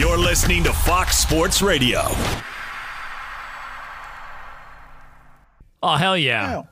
You're listening to Fox Sports Radio. Oh, hell yeah.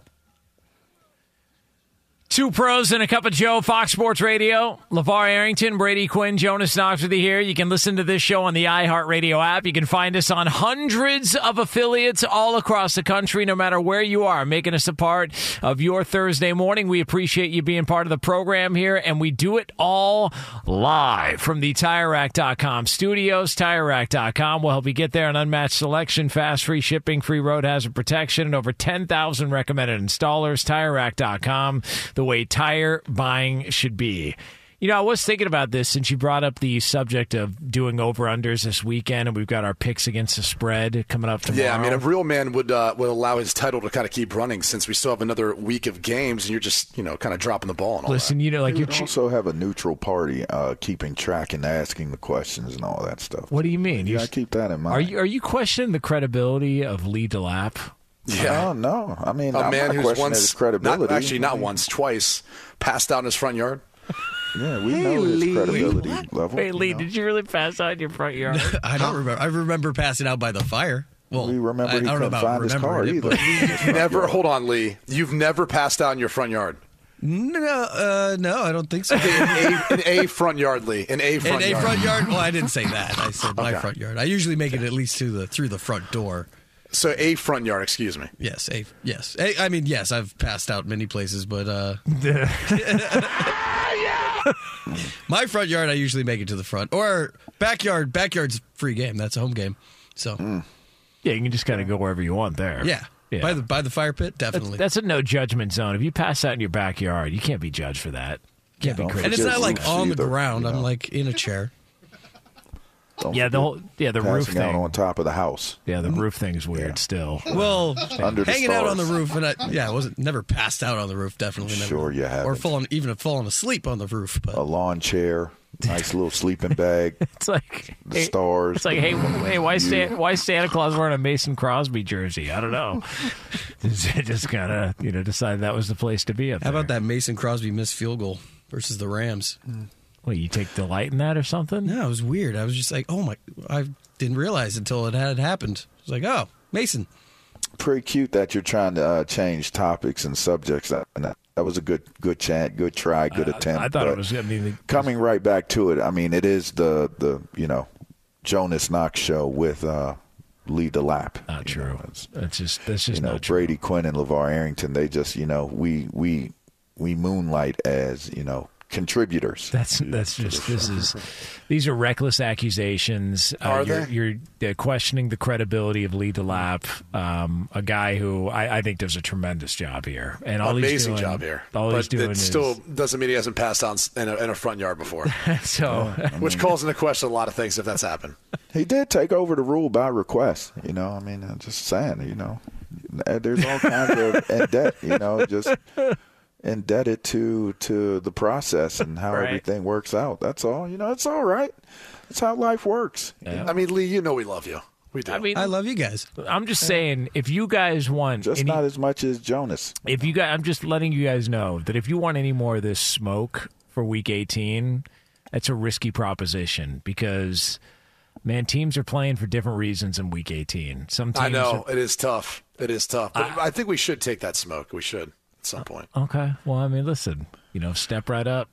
Two pros and a cup of Joe, Fox Sports Radio. LaVar Arrington, Brady Quinn, Jonas Knox with you here. You can listen to this show on the iHeartRadio app. You can find us on hundreds of affiliates all across the country, no matter where you are, making us a part of your Thursday morning. We appreciate you being part of the program here, and we do it all live from the TireRack.com studios. TireRack.com will help you get there. An unmatched selection, fast, free shipping, free road hazard protection, and over 10,000 recommended installers. TireRack.com, the way tire buying should be. You know, I was thinking about this since you brought up the subject of doing over unders this weekend, and we've got our picks against the spread coming up tomorrow. Yeah, I mean, a real man would uh, would allow his title to kind of keep running since we still have another week of games, and you're just you know kind of dropping the ball and all Listen, you know, like you you. would also have a neutral party uh, keeping track and asking the questions and all that stuff. What do you mean? You You gotta keep that in mind. Are you are you questioning the credibility of Lee DeLapp? No, no. I mean, a I'm man who's once his credibility. Not, actually, I not mean, once, twice, passed out in his front yard. Yeah, we Hey, know his Lee. credibility level. Wait, you Lee, know. did you really pass out in your front yard? I don't remember. I remember passing out by the fire. Well, We remember I, I he don't know couldn't about find his car remembering it, either. but- never. Hold on, Lee. You've never passed out in your front yard. no, uh, no, I don't think so. in, a, in a front yard, Lee. In a In front a yard. front yard. Well, I didn't say that. I said my front yard. I usually make it at least to the through the front door. So a front yard. Excuse me. Yes, a yes. A, I mean, yes, I've passed out many places, but uh, my front yard, I usually make it to the front or backyard. Backyard's free game. That's a home game. So yeah, you can just kind of go wherever you want there. yeah, Yeah. by the by the fire pit, definitely. that's a no judgment zone. If you pass out in your backyard, you can't be judged for that. Can't be Don't critical. and it's not like on the either, ground. you I'm like in a chair. Don't Yeah, the whole yeah the roof passing out thing. on top of the house. Yeah, the roof thing's weird still. Well, Under the hanging out on the roof, and I, yeah, I wasn't never passed out on the roof. Definitely never. Sure you haven't. fallen, even fallen asleep on the roof. But A lawn chair, nice little sleeping bag, It's like the hey, stars. It's like, hey, hey, why Santa, why Santa Claus wearing a Mason Crosby jersey? I don't know. just just kind of you know decided that was the place to be up how there. about that Mason Crosby missed field goal versus the Rams? Mm. What, you take delight in that or something? No, it was weird. I was just like, oh my, I didn't realize until it had happened. I was like, oh, Mason. Pretty cute that you're trying to uh, change topics and subjects. That, and that, that was a good good chant, good try, good attempt. I thought but it was. I mean, coming right back to it. I mean, it is the the you know Jonas Knox show with uh, Lee DeLapp. not true. know, it's- That's just that's just you know not true. Brady Quinn and LaVar Arrington. They just you know we we we moonlight as you know contributors. That's that's just this is these are reckless accusations. Uh, Are you're, they? You're questioning the credibility of Lee DeLapp, um, a guy who I, I think does a tremendous job here, and all he's Amazing doing, job here. All but he's doing it is still doesn't mean he hasn't passed on in a, in a front yard before, so. which calls into question a lot of things if that's happened. He did take over the rule by request. You know, I mean, I'm just saying. You know, there's all kinds of in debt. You know, just indebted to to the process and how Right. everything works out. That's all. You know, it's all right. That's how life works. I mean, Lee, you know we love you. We do. I mean, I love you guys. I'm just saying, if you guys want, Just any, not as much as Jonas. if you guys, I'm just letting you guys know that if you want any more of this smoke for Week 18, that's a risky proposition because, man, teams are playing for different reasons in Week 18. Some teams I know are- it is tough. It is tough, but I, think we should take that smoke. We should at some point. Okay. Well, I mean, listen, you know, step right up.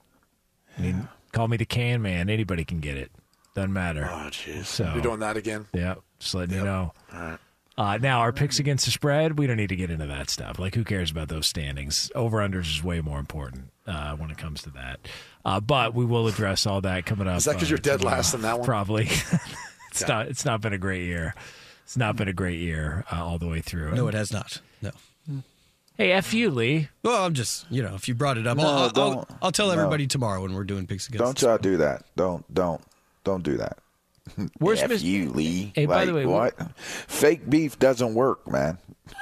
I mean, call me the can man. Anybody can get it. Doesn't matter. Oh, jeez. So- You're doing that again? Yeah, just letting you know. All right. Uh, now, our picks against the spread, we don't need to get into that stuff. Like, who cares about those standings? Over unders is way more important uh, when it comes to that. Uh, but we will address all that coming up. Is that because uh, you're dead last in that one? Probably. it's not. It's not been a great year. It's not been a great year uh, all the way through. No, it has not. No. Hey, f you, Lee. Well, I'm just, you know, if you brought it up, No, I'll, I'll. I'll, I'll tell No. everybody tomorrow when we're doing picks against. Don't y'all do that. Don't don't don't do that. Where's F Miss- you, Lee? Hey, by the way, what? Fake beef doesn't work, man.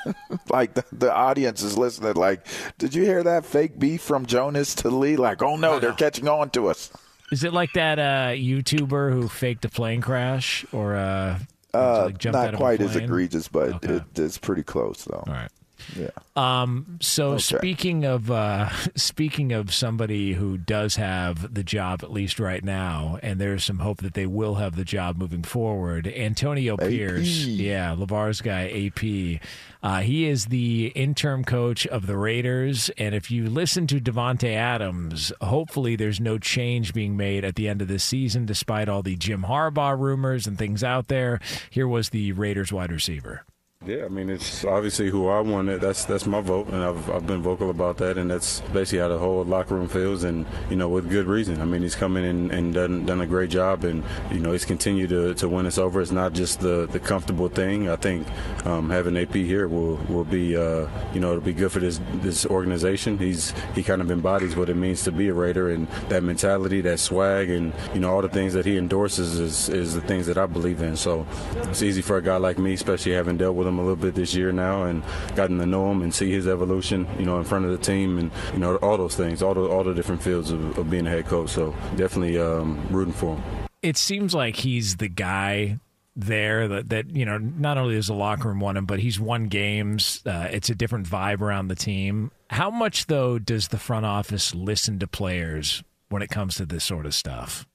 like the, the audience is listening. Like, did you hear that fake beef from Jonas to Lee? Like, oh no, they're catching on to us. Is it like that uh, YouTuber who faked a plane crash or uh, Uh, like jumped out not of a quite as egregious, but Okay. it, it's pretty close though. All right. Yeah. Um, so Okay. speaking of uh, speaking of somebody who does have the job at least right now, and there's some hope that they will have the job moving forward. Antonio Pierce, yeah, LaVar's guy, AP. Uh, he is the interim coach of the Raiders, and if you listen to Davante Adams, hopefully there's no change being made at the end of this season, despite all the Jim Harbaugh rumors and things out there. Here was the Raiders wide receiver. Yeah, I mean it's obviously who I wanted. That's that's my vote, and I've, I've been vocal about that, and that's basically how the whole locker room feels, and you know with good reason. I mean he's come in and, and done done a great job, and you know he's continued to, to win us over. It's not just the, the comfortable thing. I think um, having AP here will will be uh, you know it'll be good for this this organization. He's he kind of embodies what it means to be a Raider, and that mentality, that swag, and you know all the things that he endorses is is the things that I believe in. So it's easy for a guy like me, especially having dealt with him a little bit this year now and gotten to know him and see his evolution, you know, in front of the team and you know all those things, all the all the different fields of, of being a head coach. So definitely um, rooting for him. it seems like he's the guy there that, that you know not only does the locker room want him but he's won games uh, it's a different vibe around the team how much though does the front office listen to players when it comes to this sort of stuff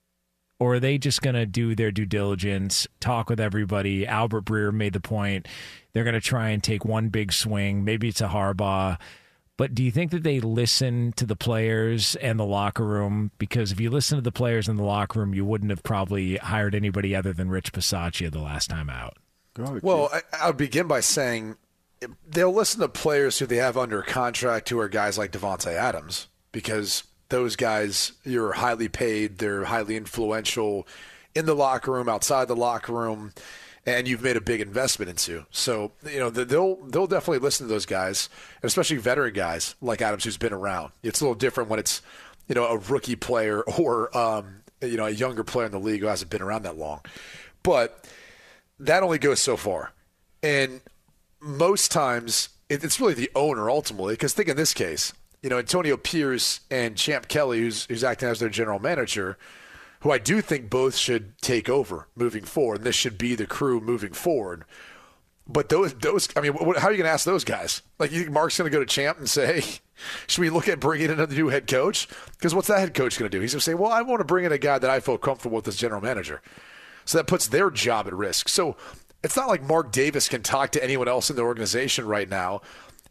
or are they just going to do their due diligence talk with everybody albert breer made the point they're going to try and take one big swing maybe it's a harbaugh but do you think that they listen to the players and the locker room? Because if you listen to the players in the locker room, you wouldn't have probably hired anybody other than Rich Bisaccia the last time out. Well, I, I would begin by saying they'll listen to players who they have under contract who are guys like Davante Adams because those guys you're highly paid, they're highly influential in the locker room, outside the locker room, and you've made a big investment into. So you know they'll they'll definitely listen to those guys, and especially veteran guys like Adams who's been around. It's a little different when it's you know a rookie player or um, you know a younger player in the league who hasn't been around that long, but that only goes so far. And most times, it's really the owner ultimately. Because think in this case, you know, Antonio Pierce and Champ Kelly, who's, who's acting as their general manager, who I do think both should take over moving forward. And this should be the crew moving forward. But those, those, I mean, what, how are you going to ask those guys? Like, you think Mark's going to go to Champ and say, hey, should we look at bringing in another new head coach? Because what's that head coach going to do? He's going to say, well, I want to bring in a guy that I feel comfortable with as general manager. So that puts their job at risk. So it's not like Mark Davis can talk to anyone else in the organization right now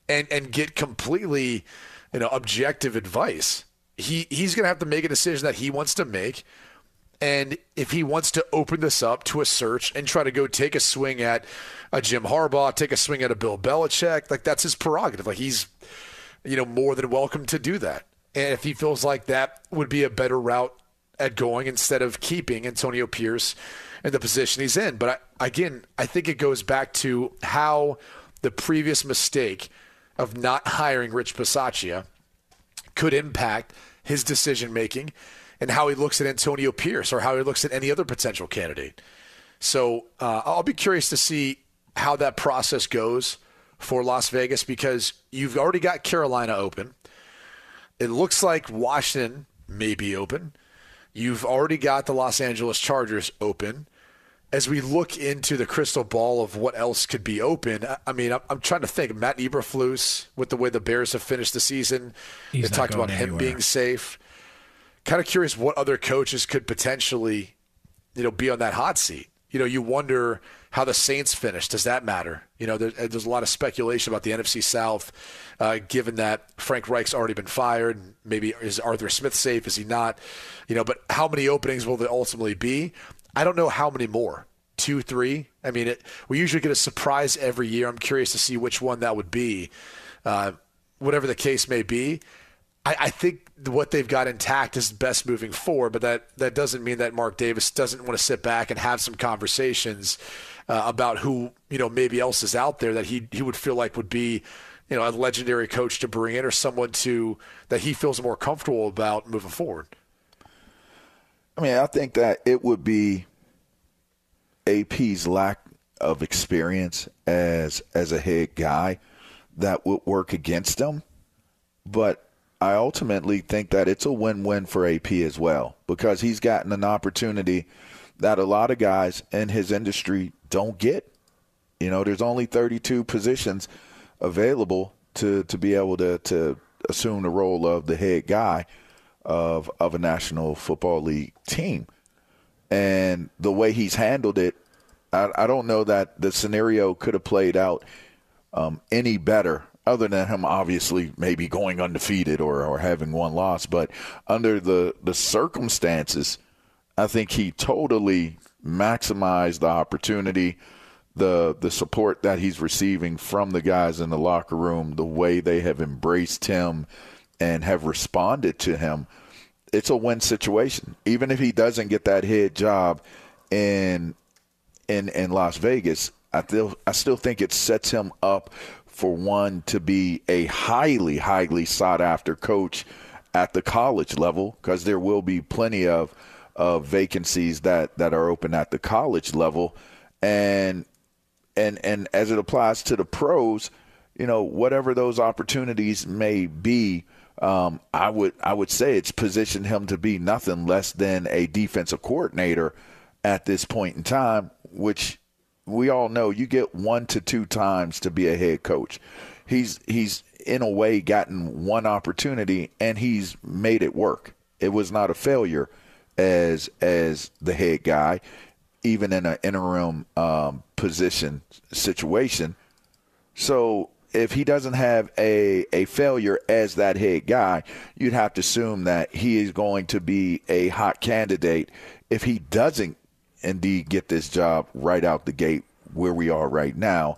and, and get completely, you know, objective advice. He he's going to have to make a decision that he wants to make. And if he wants to open this up to a search and try to go take a swing at a Jim Harbaugh, take a swing at a Bill Belichick, like that's his prerogative. Like he's, you know, more than welcome to do that. and if he feels like that would be a better route at going instead of keeping Antonio Pierce in the position he's in. But I, again, I think it goes back to how the previous mistake of not hiring Rich Bisaccia could impact his decision making and how he looks at Antonio Pierce or how he looks at any other potential candidate. So uh, I'll be curious to see how that process goes for Las Vegas because you've already got Carolina open. It looks like Washington may be open. You've already got the Los Angeles Chargers open. As we look into the crystal ball of what else could be open, I mean, I'm, trying to think. Matt Eberflus, with the way the Bears have finished the season, He's they talked about going him being safe. Kind of curious what other coaches could potentially, you know, be on that hot seat. You know, you wonder how the Saints finish. Does that matter? You know, there, there's a lot of speculation about the NFC South, uh, given that Frank Reich's already been fired. Maybe is Arthur Smith safe? Is he not? You know, but how many openings will there ultimately be? I don't know how many more. Two, three. I mean, it, we usually get a surprise every year. I'm curious to see which one that would be. Uh, whatever the case may be, I, I think what they've got intact is best moving forward. But that that doesn't mean that Mark Davis doesn't want to sit back and have some conversations uh, about who you know maybe else is out there that he he would feel like would be you know a legendary coach to bring in or someone to that he feels more comfortable about moving forward. I mean, I think that it would be AP's lack of experience as as a head guy that would work against him. But I ultimately think that it's a win-win for AP as well because he's gotten an opportunity that a lot of guys in his industry don't get. You know, there's only 32 positions available to to be able to to assume the role of the head guy of of a National Football League team. And the way he's handled it, I, I don't know that the scenario could have played out um, any better, other than him obviously maybe going undefeated or, or having one loss. But under the, the circumstances, I think he totally maximized the opportunity, the the support that he's receiving from the guys in the locker room, the way they have embraced him and have responded to him. It's a win situation. Even if he doesn't get that head job in in in Las Vegas, I still I still think it sets him up for one to be a highly highly sought after coach at the college level because there will be plenty of of vacancies that that are open at the college level. And and and as it applies to the pros, you know, whatever those opportunities may be, um, I would I would say it's positioned him to be nothing less than a defensive coordinator at this point in time, which we all know you get one to two times to be a head coach. He's he's in a way gotten one opportunity and he's made it work. It was not a failure as as the head guy, even in an interim um, position situation. So if he doesn't have a, a failure as that head guy, you'd have to assume that he is going to be a hot candidate if he doesn't indeed get this job right out the gate where we are right now.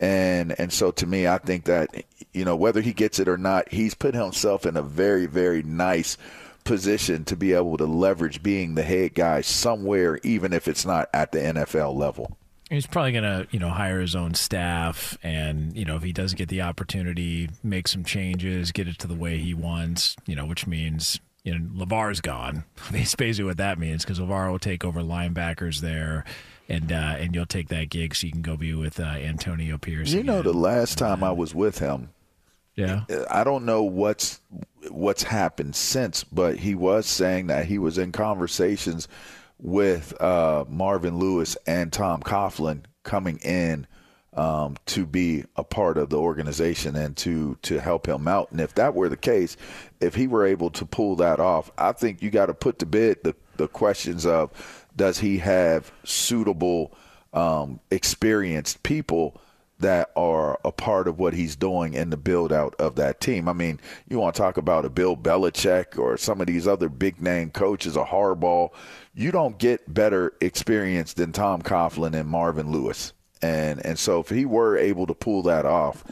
And and so to me, I think that you know whether he gets it or not, he's put himself in a very very nice position to be able to leverage being the head guy somewhere, even if it's not at the NFL level. He's probably going to, you know, hire his own staff, and you know, if he does get the opportunity, make some changes, get it to the way he wants. You know, which means you know LaVar's gone. That's basically what that means because Lavar will take over linebackers there, and uh, and you'll take that gig so you can go be with uh, Antonio Pierce. You know, the last time I was with him, yeah, I don't know what's what's happened since, but he was saying that he was in conversations with uh, Marvin Lewis and Tom Coughlin coming in um, to be a part of the organization and to to help him out. And if that were the case, if he were able to pull that off, I think you got to put to bed the the questions of does he have suitable, um, experienced people that are a part of what he's doing in the build out of that team. I mean, you want to talk about a Bill Belichick or some of these other big name coaches, a Harbaugh. You don't get better experience than Tom Coughlin and Marvin Lewis. And and so if he were able to pull that off,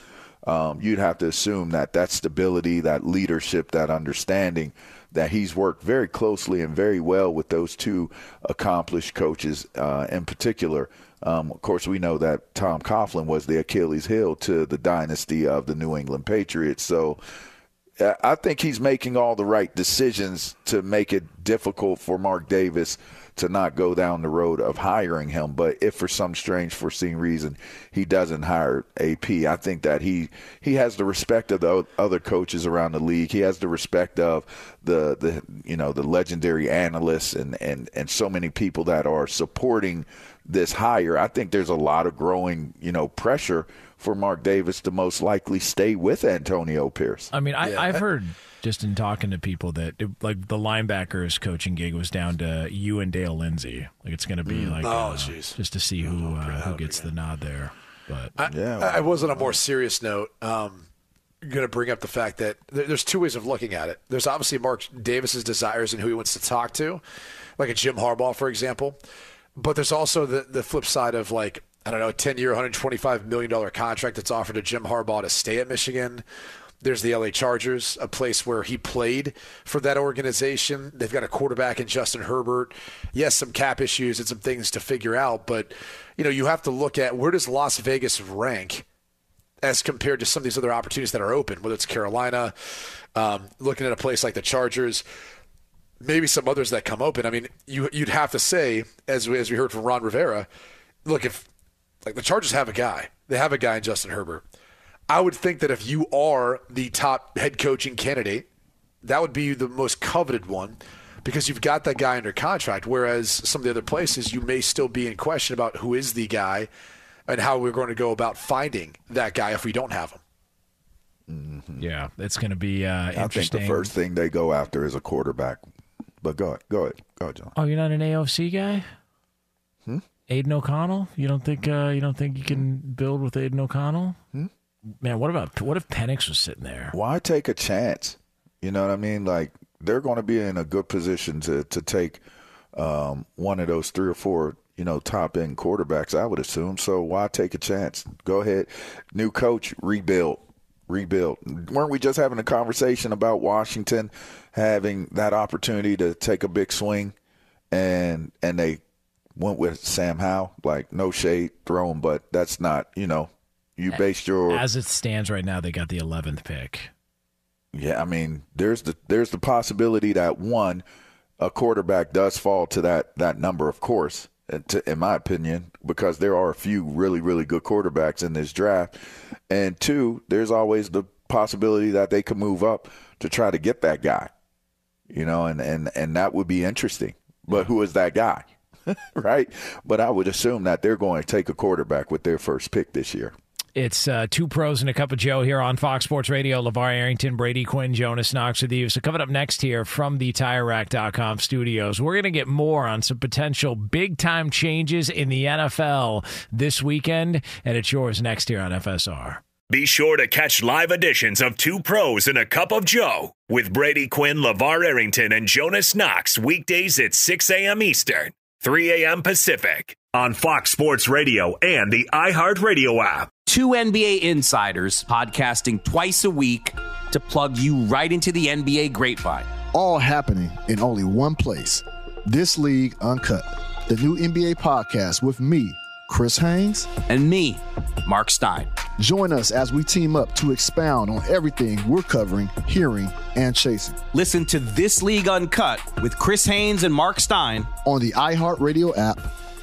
um, you'd have to assume that that stability, that leadership, that understanding that he's worked very closely and very well with those two accomplished coaches uh, in particular. Um, of course, we know that Tom Coughlin was the Achilles heel to the dynasty of the New England Patriots. So uh, I think he's making all the right decisions to make it difficult for Mark Davis to not go down the road of hiring him. But if for some strange foreseen reason he doesn't hire AP, I think that he he has the respect of the other coaches around the league. He has the respect of the the you know the legendary analysts and and and so many people that are supporting this hire. I think there's a lot of growing you know pressure for Mark Davis to most likely stay with Antonio Pierce. I mean, I, yeah. I've heard just in talking to people that it, like the linebackers coaching gig was down to you and Dale Lindsey. Like it's going to be mm. like, oh, uh, just to see who uh, who gets the nod there. But I, yeah, I was on a more serious note. Um, going to bring up the fact that there's two ways of looking at it. There's obviously Mark Davis's desires and who he wants to talk to, like a Jim Harbaugh, for example. But there's also the the flip side of like I don't know, a 10 year, $125 million contract that's offered to Jim Harbaugh to stay at Michigan. There's the LA Chargers, a place where he played for that organization. They've got a quarterback in Justin Herbert. Yes, some cap issues and some things to figure out, but you know, you have to look at where does Las Vegas rank as compared to some of these other opportunities that are open, whether it's Carolina, um, looking at a place like the Chargers, maybe some others that come open. I mean, you, would have to say, as we, as we heard from Ron Rivera, look, if like the Chargers have a guy. They have a guy in Justin Herbert. I would think that if you are the top head coaching candidate, that would be the most coveted one because you've got that guy under contract. Whereas some of the other places, you may still be in question about who is the guy and how we're going to go about finding that guy if we don't have him. Mm-hmm. Yeah, it's going to be uh, I think the first thing they go after is a quarterback. But go ahead, go ahead, go ahead, John. Oh, you're not an AOC guy? Hmm? Aidan O'Connell? You don't think uh, you don't think you can build with Aidan O'Connell? Hmm? Man, what about what if Penix was sitting there? Why take a chance? You know what I mean? Like they're going to be in a good position to to take um, one of those three or four you know top end quarterbacks. I would assume. So why take a chance? Go ahead, new coach, rebuild, rebuild. Weren't we just having a conversation about Washington having that opportunity to take a big swing, and and they went with Sam Howell. Like no shade thrown, but that's not you know you based your as it stands right now. They got the eleventh pick. Yeah, I mean there's the there's the possibility that one a quarterback does fall to that that number, of course. To, in my opinion, because there are a few really, really good quarterbacks in this draft. And two, there's always the possibility that they could move up to try to get that guy. You know, and, and, and that would be interesting. But who is that guy? right? But I would assume that they're going to take a quarterback with their first pick this year. It's uh, two pros and a cup of Joe here on Fox Sports Radio. LaVar Arrington, Brady Quinn, Jonas Knox with you. So, coming up next here from the TireRack.com studios, we're going to get more on some potential big time changes in the NFL this weekend. And it's yours next here on FSR. Be sure to catch live editions of Two Pros and a Cup of Joe with Brady Quinn, LaVar Arrington, and Jonas Knox weekdays at 6 a.m. Eastern 3 a.m. Pacific on Fox Sports Radio and the iHeartRadio app. Two NBA insiders podcasting twice a week to plug you right into the NBA grapevine. All happening in only one place. This League Uncut, the new NBA podcast with me, Chris Haynes, and me, Mark Stein. Join us as we team up to expound on everything we're covering, hearing, and chasing. Listen to This League Uncut with Chris Haynes and Mark Stein on the iHeartRadio app,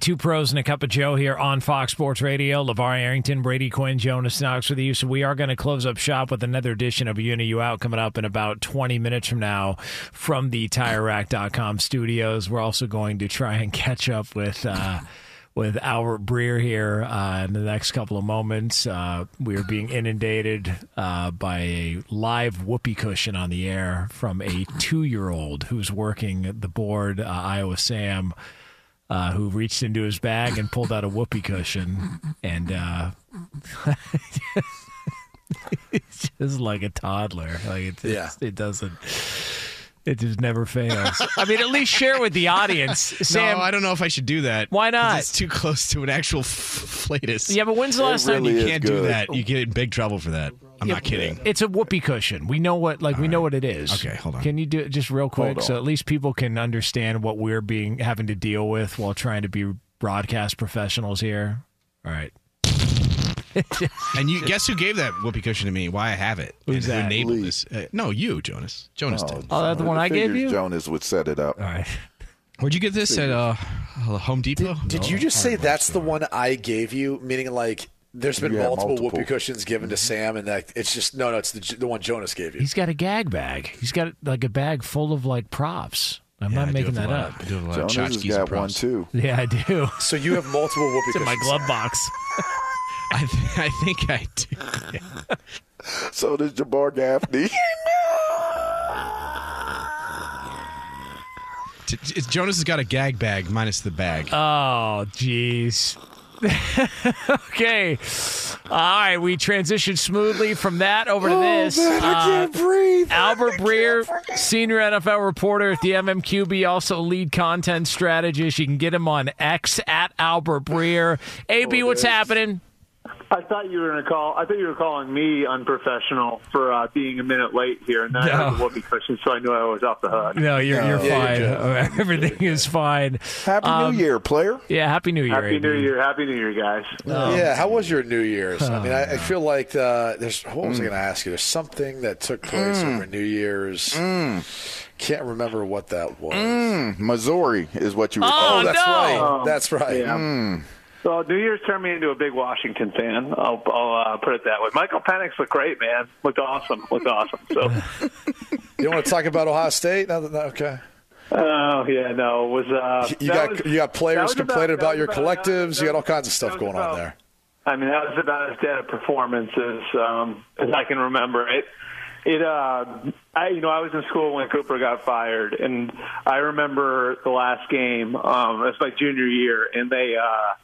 Two pros and a cup of Joe here on Fox Sports Radio. LaVar Arrington, Brady Quinn, Jonas Knox with you. So we are going to close up shop with another edition of You In or Out coming up in about 20 minutes from now from the TireRack.com studios. We're also going to try and catch up with... Uh, with Albert Breer here uh, in the next couple of moments. Uh, we are being inundated uh, by a live whoopee cushion on the air from a two year old who's working the board, uh, Iowa Sam, uh, who reached into his bag and pulled out a whoopee cushion. And uh, it's just like a toddler. Like it, Yeah. it doesn't. It just never fails. I mean, at least share with the audience. Sam, no, I don't know if I should do that. Why not? It's too close to an actual f- flatus. Yeah, but when's the It last time- really you can't do that? You get in big trouble for that. I'm not kidding. It's a whoopee cushion. We know what, like, we know what it is. Okay, hold on. Can you do it just real quick Hold so on. at least people can understand what we're being having to deal with while trying to be broadcast professionals here? All right. and you guess who gave that whoopee cushion to me? Why I have it? Who's and who that? enabled this? Uh, no, you, Jonas. Jonas did. Oh, that's the one I gave Figures you? Jonas would set it up. All right. Where'd you get this at uh, Home Depot? Did you just say that's the one I gave you? Meaning, like, there's been Yeah, multiple, multiple. whoopee cushions given to mm-hmm. Sam, and that it's just no, no, it's the, the one Jonas gave you. He's got a gag bag. He's got like a bag full of like props. I'm Yeah, not do making have that up. I do have a lot Jonas of has tchotchkes got one too. Yeah, I do. So you have multiple whoopee It's in my glove box. I, th- I think I do. So does Jabbar Gaffney. T- Jonas has got a gag bag minus the bag. Oh, jeez. okay. All right, we transitioned smoothly from that over to oh, this. Oh, man, I can't uh, breathe. Albert Breer, senior NFL reporter at the MMQB, also lead content strategist. You can get him on X at Albert Breer. AB, what's happening? I thought you were going to call. I thought you were calling me unprofessional for uh, being a minute late here, and then I No. had the whoopee cushion, so I knew I was off the hook. No, you're, you're Yeah, fine. you're Everything is fine. Happy Um, New Year, player. Yeah, Happy New Year. Happy AB. New Year! Happy New Year, guys. yeah, how was your New Year's? I mean, I, I Oh. feel like uh, there's. What was I Mm. going to ask you? There's something that took place Mm. over New Year's. Can't remember what that was. Mm, Missouri is what you were Oh, calling. that's no. right. Oh, That's right. yeah. Well, New Year's turned me into a big Washington fan. I'll, I'll uh, put it that way. Michael Penix looked great, man. Looked awesome. Looked awesome. So, You want to talk about Ohio State? No, no, okay. oh yeah, no, it was uh, You got was- you got players complaining about, was your collectives. that You got all kinds of stuff was going on there. I mean, that was about as dead a performance as um, as I can remember. It, it, uh, I, you know, I was in school when Cooper got fired, and I remember the last game. Um, it was my junior year, and they, uh,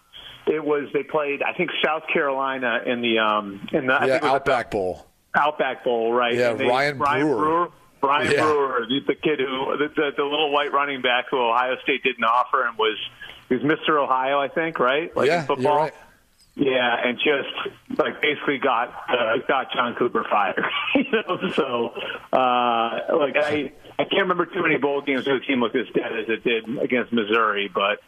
it was they played, I think, South Carolina in the um, in the I Yeah, think it was Outback Bowl. Outback Bowl, right? Yeah, they- Ryan Brewer. Brewer. Brian Yeah. Brewer, the, the kid who the, the, the little white running back who Ohio State didn't offer and was he was Mr. Ohio, I think, right? Like Yeah, in football. right. Yeah, and just like basically got uh, got John Cooper fired. you know, so uh, like I I can't remember too many bowl games where the team looked as dead as it did against Missouri, but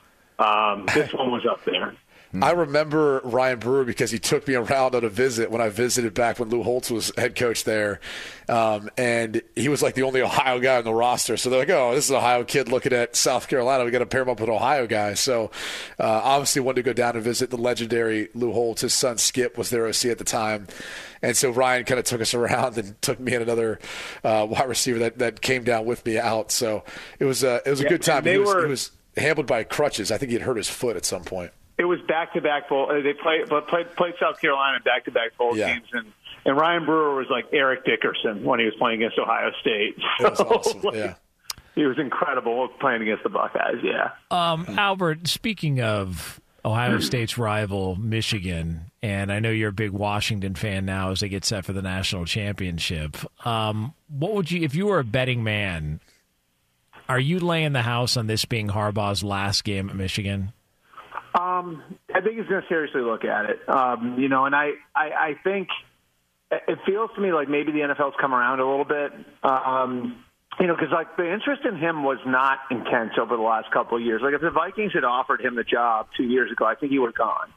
um, this one was up there. I remember Ryan Brewer because he took me around on a visit when I visited back when Lou Holtz was head coach there. Um, and he was like the only Ohio guy on the roster. So they're like, oh, this is an Ohio kid looking at South Carolina. We got to pair him up with an Ohio guy. So uh, obviously wanted to go down and visit the legendary Lou Holtz. His son Skip was their OC at the time. And so Ryan kind of took us around and took me and another uh, wide receiver that, that came down with me out. So it was, uh, it was a Yeah, good time. they He was, were- he was handled by crutches. I think he had hurt his foot at some point. It was back to back bowl. uh, They played, but played played South Carolina back to back bowl Yeah. games, and and Ryan Brewer was like Eric Dickerson when he was playing against Ohio State. It was So, awesome. like, Yeah. he was incredible playing against the Buckeyes. Yeah. Um, Albert, speaking of Ohio State's rival, Michigan, and I know you're a big Washington fan now as they get set for the national championship. Um, what would you, if you were a betting man, are you laying the house on this being Harbaugh's last game at Michigan? Um, I think he's going to seriously look at it. Um, you know, and I, I, I think it feels to me like maybe the NFL's come around a little bit. Um, you know, because like the interest in him was not intense over the last couple of years. Like if the Vikings had offered him the job two years ago, I think he would have gone.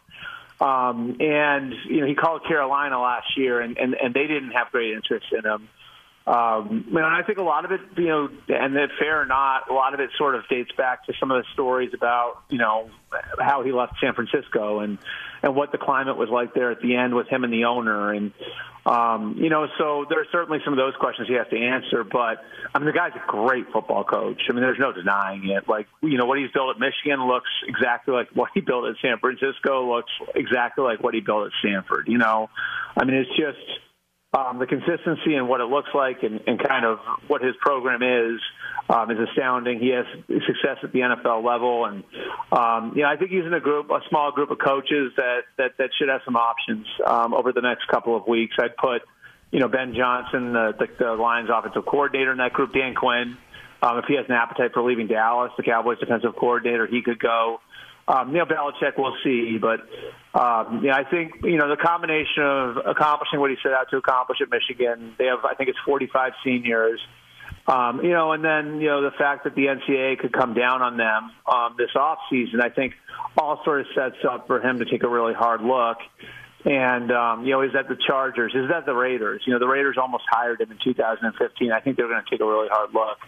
Um, and you know, he called Carolina last year, and, and and they didn't have great interest in him. Um, and I think a lot of it, you know, and that fair or not, a lot of it sort of dates back to some of the stories about, you know, how he left San Francisco and and what the climate was like there at the end with him and the owner, and um, you know, so there are certainly some of those questions he has to answer. But I mean, the guy's a great football coach. I mean, there's no denying it. Like, you know, what he's built at Michigan looks exactly like what he built at San Francisco. Looks exactly like what he built at Stanford. You know, I mean, it's just um, the consistency and what it looks like and, and kind of what his program is um, is astounding. He has success at the NFL level, and um, you know I think he's in a group, a small group of coaches that that, that should have some options um, over the next couple of weeks. I'd put you know Ben Johnson, the, the, the Lions offensive coordinator in that group, Dan Quinn. Um, if he has an appetite for leaving Dallas, the Cowboys defensive coordinator, he could go. Um, Neil Belichick, we'll see, but um, yeah, I think you know the combination of accomplishing what he set out to accomplish at Michigan. They have, I think, it's 45 seniors. Um, you know, and then you know the fact that the NCAA could come down on them um, this off season, I think, all sort of sets up for him to take a really hard look. And um, you know, is that the Chargers? Is that the Raiders? You know, the Raiders almost hired him in 2015. I think they're going to take a really hard look.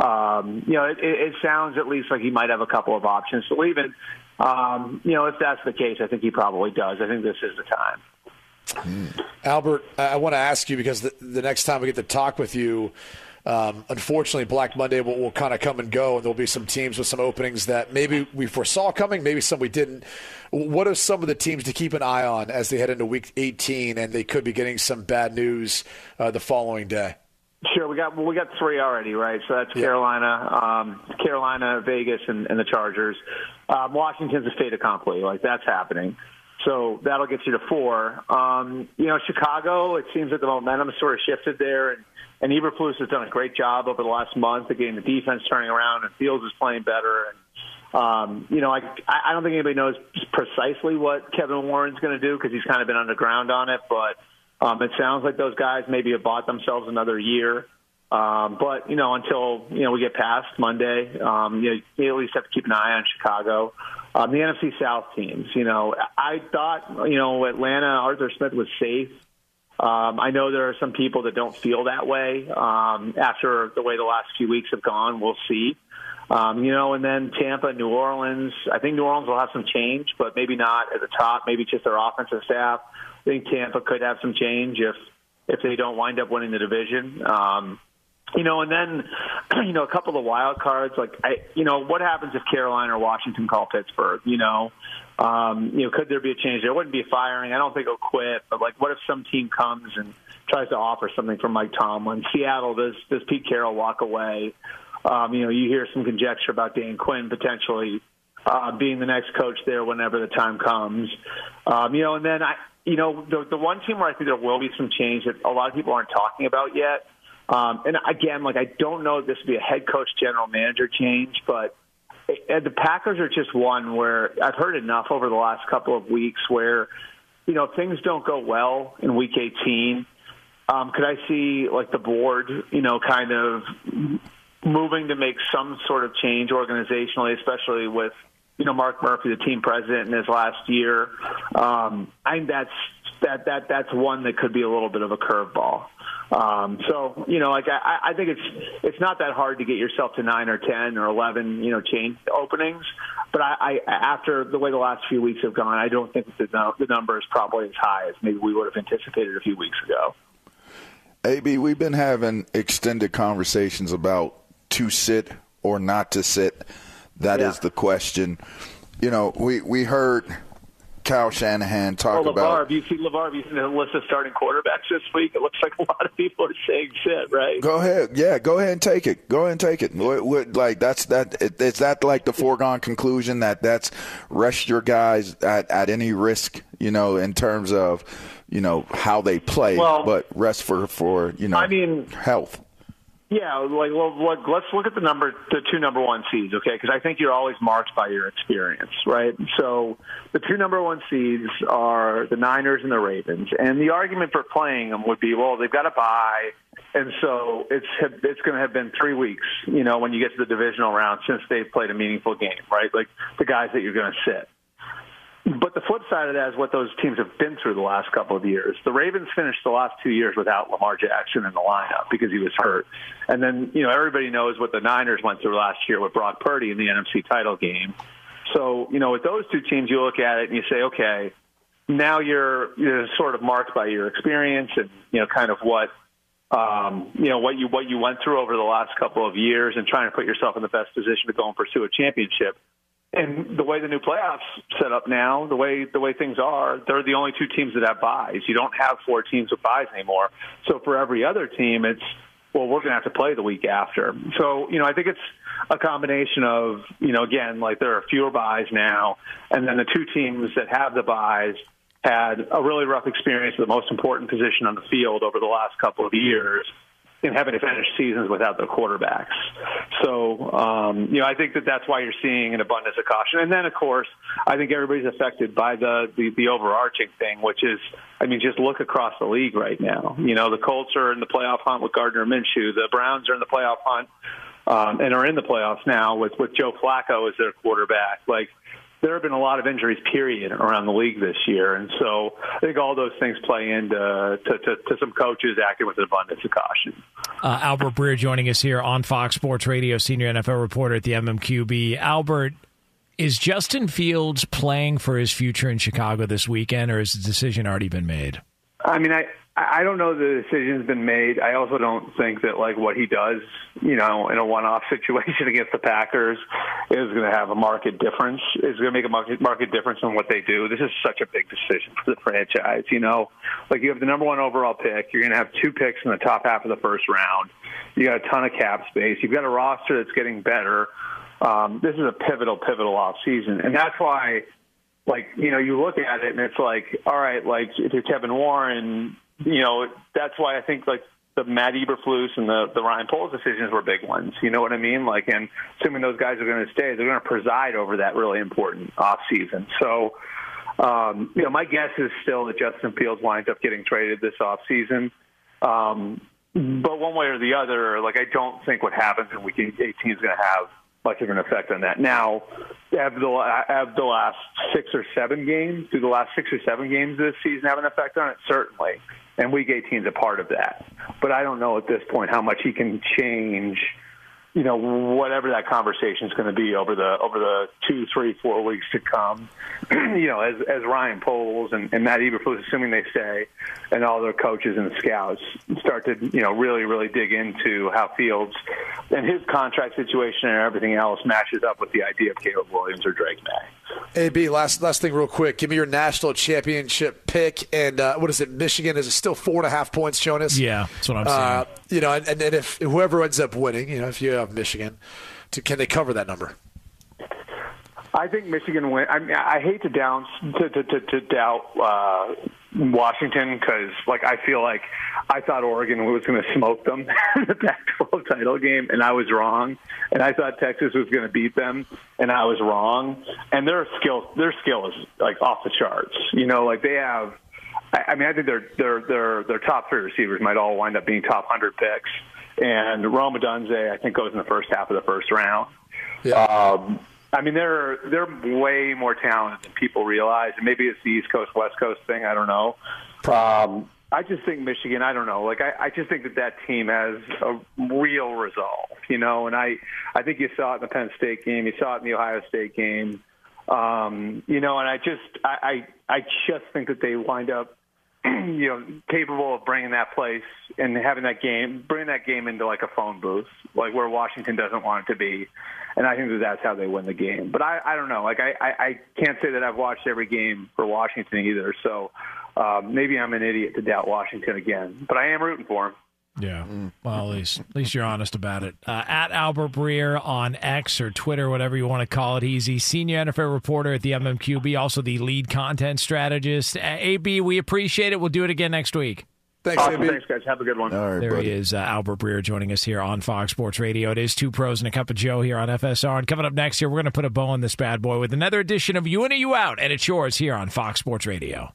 Um, you know, it, it, sounds at least like he might have a couple of options to leave. And um, you know, if that's the case, I think he probably does. I think this is the time. Albert, I I want to ask you because the, the next time we get to talk with you, um, unfortunately, Black Monday will, will kind of come and go, and there'll be some teams with some openings that maybe we foresaw coming, maybe some we didn't. What are some of the teams to keep an eye on as they head into Week 18, and they could be getting some bad news uh, the following day? Sure, we got well, we got three already, right? So that's Carolina, um, Carolina, Vegas, and, and the Chargers. Um, Washington's a fait accompli, like that's happening. So that'll get you to four. Um, you know, Chicago. It seems that the momentum sort of shifted there, and and Eberflus has done a great job over the last month of getting the defense turning around, and Fields is playing better. And um, you know, I I don't think anybody knows precisely what Kevin Warren's going to do because he's kind of been underground on it, but. Um, it sounds like those guys maybe have bought themselves another year. Um, but you know, until you know we get past Monday, um, you, know, you at least have to keep an eye on Chicago. Um, the NFC South teams. You know, I thought you know Atlanta Arthur Smith was safe. Um, I know there are some people that don't feel that way um, after the way the last few weeks have gone. We'll see. Um, you know, and then Tampa, New Orleans. I think New Orleans will have some change, but maybe not at the top. Maybe just their offensive staff. Think Tampa could have some change if if they don't wind up winning the division. Um, you know, and then you know a couple of wild cards. Like, I, you know, what happens if Carolina or Washington call Pittsburgh? You know, um, you know, could there be a change? There wouldn't be a firing. I don't think he'll quit. But like, what if some team comes and tries to offer something from Mike Tomlin? Seattle does does Pete Carroll walk away? Um, you know, you hear some conjecture about Dan Quinn potentially uh, being the next coach there whenever the time comes. Um, you know, and then I, you know, the the one team where I think there will be some change that a lot of people aren't talking about yet Um, and again, like I don't know if this would be a head coach, general manager change, but it, the Packers are just one where I've heard enough over the last couple of weeks where you know things don't go well in Week 18. Um, could I see like the board, you know, kind of moving to make some sort of change organizationally, especially with you know Mark Murphy, the team president, in his last year. Um, I think that's that that that's one that could be a little bit of a curveball. Um, so you know, like I, I think it's it's not that hard to get yourself to nine or ten or eleven, you know, chain openings. But I, I after the way the last few weeks have gone, I don't think the the number is probably as high as maybe we would have anticipated a few weeks ago. AB, we've been having extended conversations about to sit or not to sit. That Yeah. is the question. You know, we we heard Kyle Shanahan talk well, LaVar, about have you seen LaVar? Have you seen the list of starting quarterbacks this week? It looks like a lot of people are saying sit, right? Go ahead, yeah. Go ahead and take it. Go ahead and take it. What, what, like that's that. Is that like the foregone conclusion that that's rest your guys at, at any risk? You know, in terms of you know how they play, Well- but rest for for you know. I mean- health. Yeah, like well, look, let's look at the number, the two number one seeds, okay? Because I think you're always marked by your experience, right? So the two number one seeds are the Niners and the Ravens, and the argument for playing them would be, well, they've got to buy, and so it's it's going to have been three weeks, you know, when you get to the divisional round since they've played a meaningful game, right? Like the guys that you're going to sit. But the flip side of that is what those teams have been through the last couple of years. The Ravens finished the last two years without Lamar Jackson in the lineup because he was hurt. And then, you know, everybody knows what the Niners went through last year with Brock Purdy in the NFC title game. So, you know, with those two teams, you look at it and you say, okay, now you're, you're sort of marked by your experience and, you know, kind of what, um, you know, what you, what you went through over the last couple of years and trying to put yourself in the best position to go and pursue a championship. And the way the new playoffs set up now, the way the way things are, they're the only two teams that have buys. You don't have four teams with buys anymore. So for every other team, it's well, we're going to have to play the week after. So you know, I think it's a combination of you know, again, like there are fewer buys now, and then the two teams that have the buys had a really rough experience at the most important position on the field over the last couple of years in having to finish seasons without their quarterbacks. So, um, you know, I think that that's why you're seeing an abundance of caution. And then, of course, I think everybody's affected by the, the, the overarching thing, which is, I mean, just look across the league right now. You know, the Colts are in the playoff hunt with Gardner Minshew. The Browns are in the playoff hunt um, and are in the playoffs now with, with Joe Flacco as their quarterback. Like, there have been a lot of injuries, period, around the league this year, and so I think all those things play into to, to, to some coaches acting with an abundance of caution. Uh, Albert Breer joining us here on Fox Sports Radio, senior NFL reporter at the MMQB. Albert, is Justin Fields playing for his future in Chicago this weekend, or has the decision already been made? I mean, I I don't know the decision's been made. I also don't think that like what he does, you know, in a one-off situation against the Packers is going to have a market difference. Is going to make a market market difference in what they do. This is such a big decision for the franchise. You know, like you have the number one overall pick. You're going to have two picks in the top half of the first round. You got a ton of cap space. You've got a roster that's getting better. Um, this is a pivotal, pivotal off season, and that's why like you know you look at it and it's like all right like if you're Kevin Warren you know that's why I think like the Matt Eberflus and the the Ryan Poles decisions were big ones you know what I mean like and assuming those guys are going to stay they're going to preside over that really important off season so um, you know my guess is still that Justin Fields winds up getting traded this off season um, but one way or the other like I don't think what happens in week 18 is going to have much of an effect on that. Now, have the, have the last six or seven games, do the last six or seven games this season have an effect on it? Certainly. And week 18 is a part of that. But I don't know at this point how much he can change, you know, whatever that conversation is going to be over the over the two, three, four weeks to come. you know, as as Ryan Poles and, and Matt Eberflus, assuming they stay, and all their coaches and scouts start to, you know, really, really dig into how Fields and his contract situation and everything else matches up with the idea of Caleb Williams or Drake Maye. AB, last last thing, real quick. Give me your national championship pick, and uh, what is it? Michigan is it still four and a half points, Jonas? Yeah, that's what I'm Uh, saying. you know, and, and if whoever ends up winning, you know, if you have Michigan, to, can they cover that number? I think Michigan win. I mean, I hate to down to to, to, to doubt uh, Washington because, like, I feel like I thought Oregon was going to smoke them in the Pac-12 title game, and I was wrong. And I thought Texas was going to beat them, and I was wrong. And their skill, their skill is like off the charts. You know, like they have. I, I mean, I think their their their their top three receivers might all wind up being top hundred picks. And Rome Odunze, I think, goes in the first half of the first round. Yeah. Um, I mean, they're they're way more talented than people realize, and maybe it's the East Coast West Coast thing. I don't know. Um, I just think Michigan. I don't know. Like I, I just think that that team has a real resolve, you know. And I, I think you saw it in the Penn State game. You saw it in the Ohio State game. Um, you know, and I just, I, I, I just think that they wind up, you know, capable of bringing that place and having that game, bringing that game into like a phone booth, like where Washington doesn't want it to be. And I think that that's how they win the game. But I, I don't know. Like I, I, I can't say that I've watched every game for Washington either. So uh, maybe I'm an idiot to doubt Washington again. But I am rooting for them. Yeah. Well, at least at least you're honest about it. Uh, at Albert Breer on X or Twitter, whatever you want to call it. He's the senior NFL reporter at the MMQB, also the lead content strategist. Uh, AB, we appreciate it. We'll do it again next week. Thanks, Awesome. AB. Thanks, guys. Have a good one. there he is, uh, Albert Breer, joining us here on Fox Sports Radio. It is two pros and a cup of Joe here on FSR. And coming up next here, we're going to put a bow on this bad boy with another edition of You In and You Out, and it's yours here on Fox Sports Radio.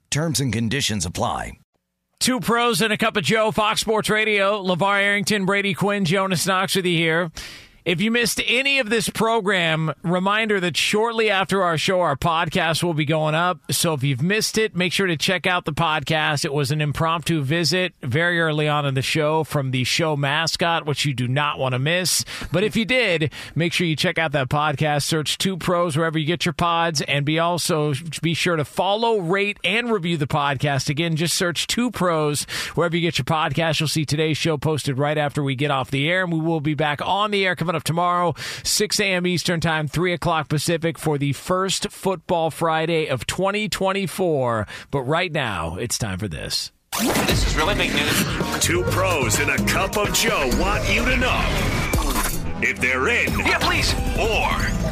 Terms and conditions apply. Two pros and a cup of Joe, Fox Sports Radio. LaVar Arrington, Brady Quinn, Jonas Knox with you here. If you missed any of this program, reminder that shortly after our show, our podcast will be going up. So if you've missed it, make sure to check out the podcast. It was an impromptu visit very early on in the show from the show mascot, which you do not want to miss. But if you did, make sure you check out that podcast. Search Two Pros wherever you get your pods, and be also be sure to follow, rate, and review the podcast. Again, just search Two Pros wherever you get your podcast. You'll see today's show posted right after we get off the air, and we will be back on the air coming up tomorrow, 6 a.m. Eastern Time, 3 o'clock Pacific for the first Football Friday of 2024. But right now, it's time for this. This is really big news. Two pros and a cup of Joe want you to know if they're in. Yeah, please. Or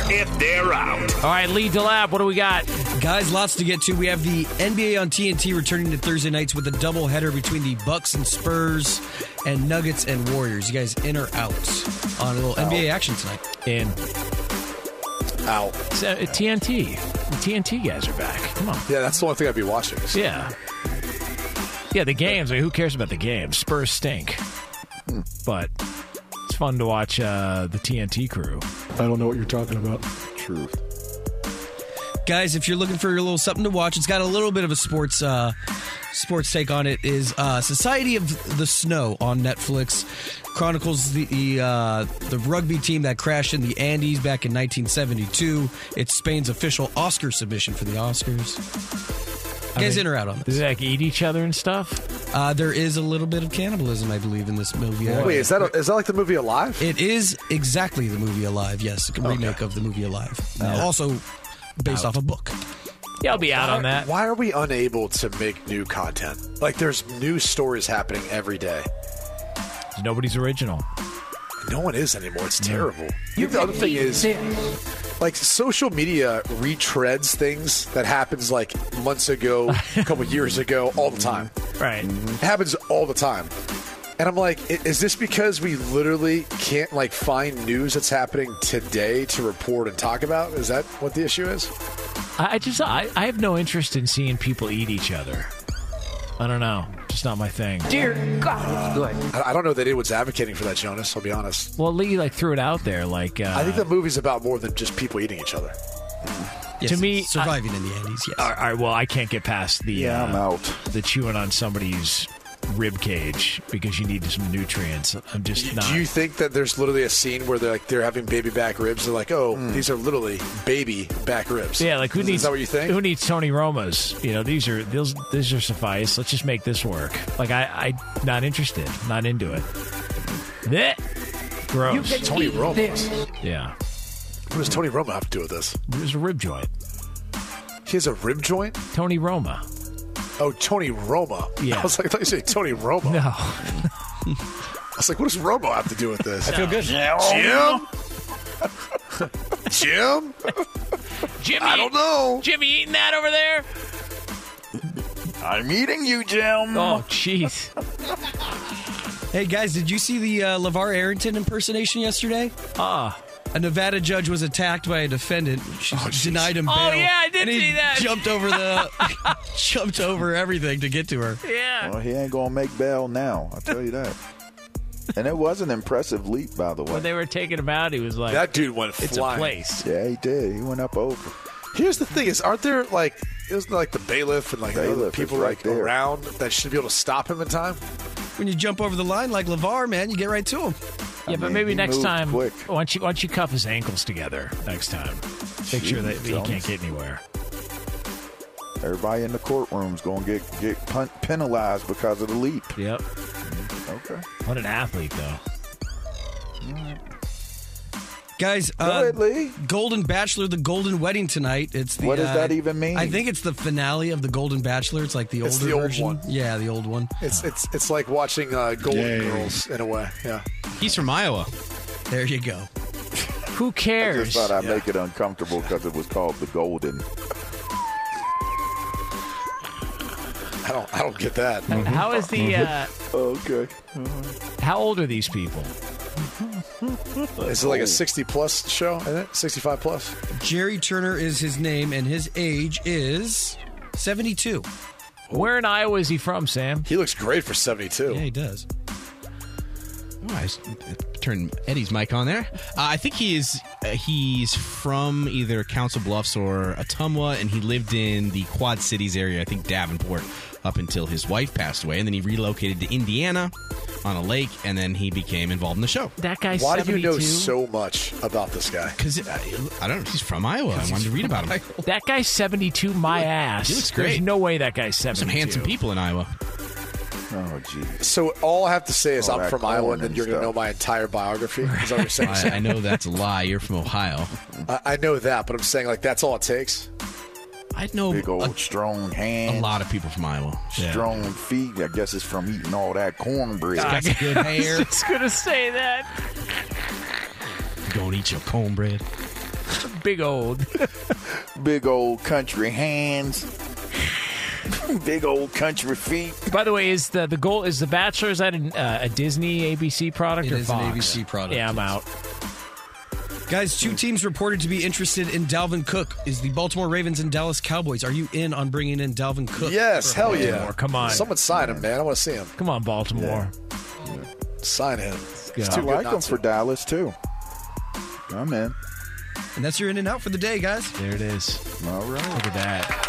if they're out. All right, lead Lee DeLab, what do we got? Guys, lots to get to. We have the NBA on TNT returning to Thursday nights with a doubleheader between the Bucks and Spurs and Nuggets and Warriors. You guys in or out on a little NBA action tonight? In. Out. So, uh, TNT. The TNT guys are back. Come on. Yeah, that's the only thing I'd be watching. Yeah. Yeah, the games. I mean, who cares about the games? Spurs stink. But it's fun to watch uh, the TNT crew. I don't know what you're talking about. Truth. Guys, if you're looking for a little something to watch, it's got a little bit of a sports uh, sports take on it. Is uh, Society of the Snow on Netflix chronicles the the, uh, the rugby team that crashed in the Andes back in 1972. It's Spain's official Oscar submission for the Oscars. You guys they- in or out on this? Does they like eat each other and stuff? Uh, there is a little bit of cannibalism, I believe, in this movie. Wait, is that a, is that like the movie Alive? It is exactly the movie Alive. Yes, a remake of the movie Alive. Uh, also based off a book. Yeah, I'll be out on that. Why are we unable to make new content? Like, there's new stories happening every day. Nobody's original. No one is anymore. It's terrible. the other thing is, like, social media retreads things that happens like months ago, a couple years ago, all the time. Right. It happens all the time. And I'm like, is this because we literally can't like find news that's happening today to report and talk about? Is that what the issue is? I, I just I, I have no interest in seeing people eat each other. I don't know. Just not my thing. Dear God, good. I, I don't know that it was advocating for that, Jonas. I'll be honest. Well, Lee like threw it out there. Like uh, I think the movie's about more than just people eating each other. to me, surviving in the Andes. Yes. All right, all right, well, I can't get past the Yeah, I'm uh, out. the chewing on somebody's rib cage because you need some nutrients. I'm just not. Do you think that there's literally a scene where they're like they're having baby back ribs? They're like, oh, hmm. these are literally baby back ribs. yeah, like who is, needs? Is that what you think? Who needs Tony Roma's? You know, these are these these are suffice. Let's just make this work. Like I, I not interested, not into it. Blech. Gross. Tony Roma's. Yeah, What does Tony Roma have to do with this? there's a rib joint. He has a rib joint. Tony Roma. Oh, Tony Roma. Yeah. I was like, I thought you said Tony Roma. No. I was like, what does Romo have to do with this? I feel good. Jim. Jim. Jimmy, I don't know. Jimmy eating that over there? I'm eating you, Jim. Oh, jeez. Hey guys, did you see the uh, LaVar Arrington impersonation yesterday? Ah. A Nevada judge was attacked by a defendant. She oh, denied him Oh, bail. yeah, I did and he see that. Jumped over the, jumped over everything to get to her. Yeah. Well, he ain't gonna make bail now. I'll tell you that. and it was an impressive leap, by the way. When they were taking him out, he was like, That dude went "It's flying. a place." yeah, he did. He went up over. Here's the thing: is aren't there like isn't there like the bailiff and like other Bailiff people right like there. around that should be able to stop him in time? When you jump over the line like LaVar, man, you get right to him. Yeah, but mean, maybe next time, quick. once you once you cuff his ankles together next time, make sure that he can't get anywhere. Everybody in the courtroom's gonna get get penalized because of the leap. Yep. Mm-hmm. Okay. What an athlete, though. Guys, Go uh, ahead, Lee. Golden Bachelor, the Golden Wedding tonight. It's the. What does uh, that even mean? I think it's the finale of the Golden Bachelor. It's like the older It's the old version. one. Yeah, the old one. It's it's it's like watching uh, Golden Yay. Girls in a way. Yeah. He's from Iowa. There you go. Who I cares? just thought I'd Yeah. make it uncomfortable because it was called the Golden. I don't I don't get that. How is the? Uh, Okay. how old are these people? Is it like a 60 plus show? Isn't it 65 plus? Gerry Turner is his name, and his age is 72. Where in Iowa is he from, Sam? He looks great for 72. Yeah, he does. Oh, I s- turn Eddie's mic on there. Uh, I think he is. Uh, he's from either Council Bluffs or Ottumwa, and he lived in the Quad Cities area. I think Davenport, up until his wife passed away, and then he relocated to Indiana on a lake, and then he became involved in the show. That guy's Why do you know so much about this guy? Because I, I don't know, he's from Iowa. I wanted to read about him. That guy's 72, my ass. he looks There's great. no way that guy's 72. Some handsome people in Iowa. Oh, geez. So all I have to say is All I'm from Iowa, and and you're going to know my entire biography. Is that what saying? I, I know that's a lie. You're from Ohio. I, I know that, but I'm saying like that's all it takes. I know Big old a, strong hands. a lot of people from Iowa. strong feet. I guess it's from eating all that cornbread. Got some good hair. just gonna say that. Don't eat your cornbread. Big old. Big old country hands. Big old country feet. By the way, is the the goal is the Bachelor? Is that an, uh, a Disney ABC product It or is an Fox? ABC product, Yeah, I'm yes. out. Guys, two teams reported to be interested in Dalvin Cook. Is the Baltimore Ravens and Dallas Cowboys? Are you in on bringing in Dalvin Cook? Yes, hell Baltimore? yeah. Come on. Someone sign him, man. I want to see him. Come on, Baltimore. Sign him. He's I too good like not him to. for Dallas too. I'm in. And that's your in and out for the day, guys. There it is. All right. Look at that.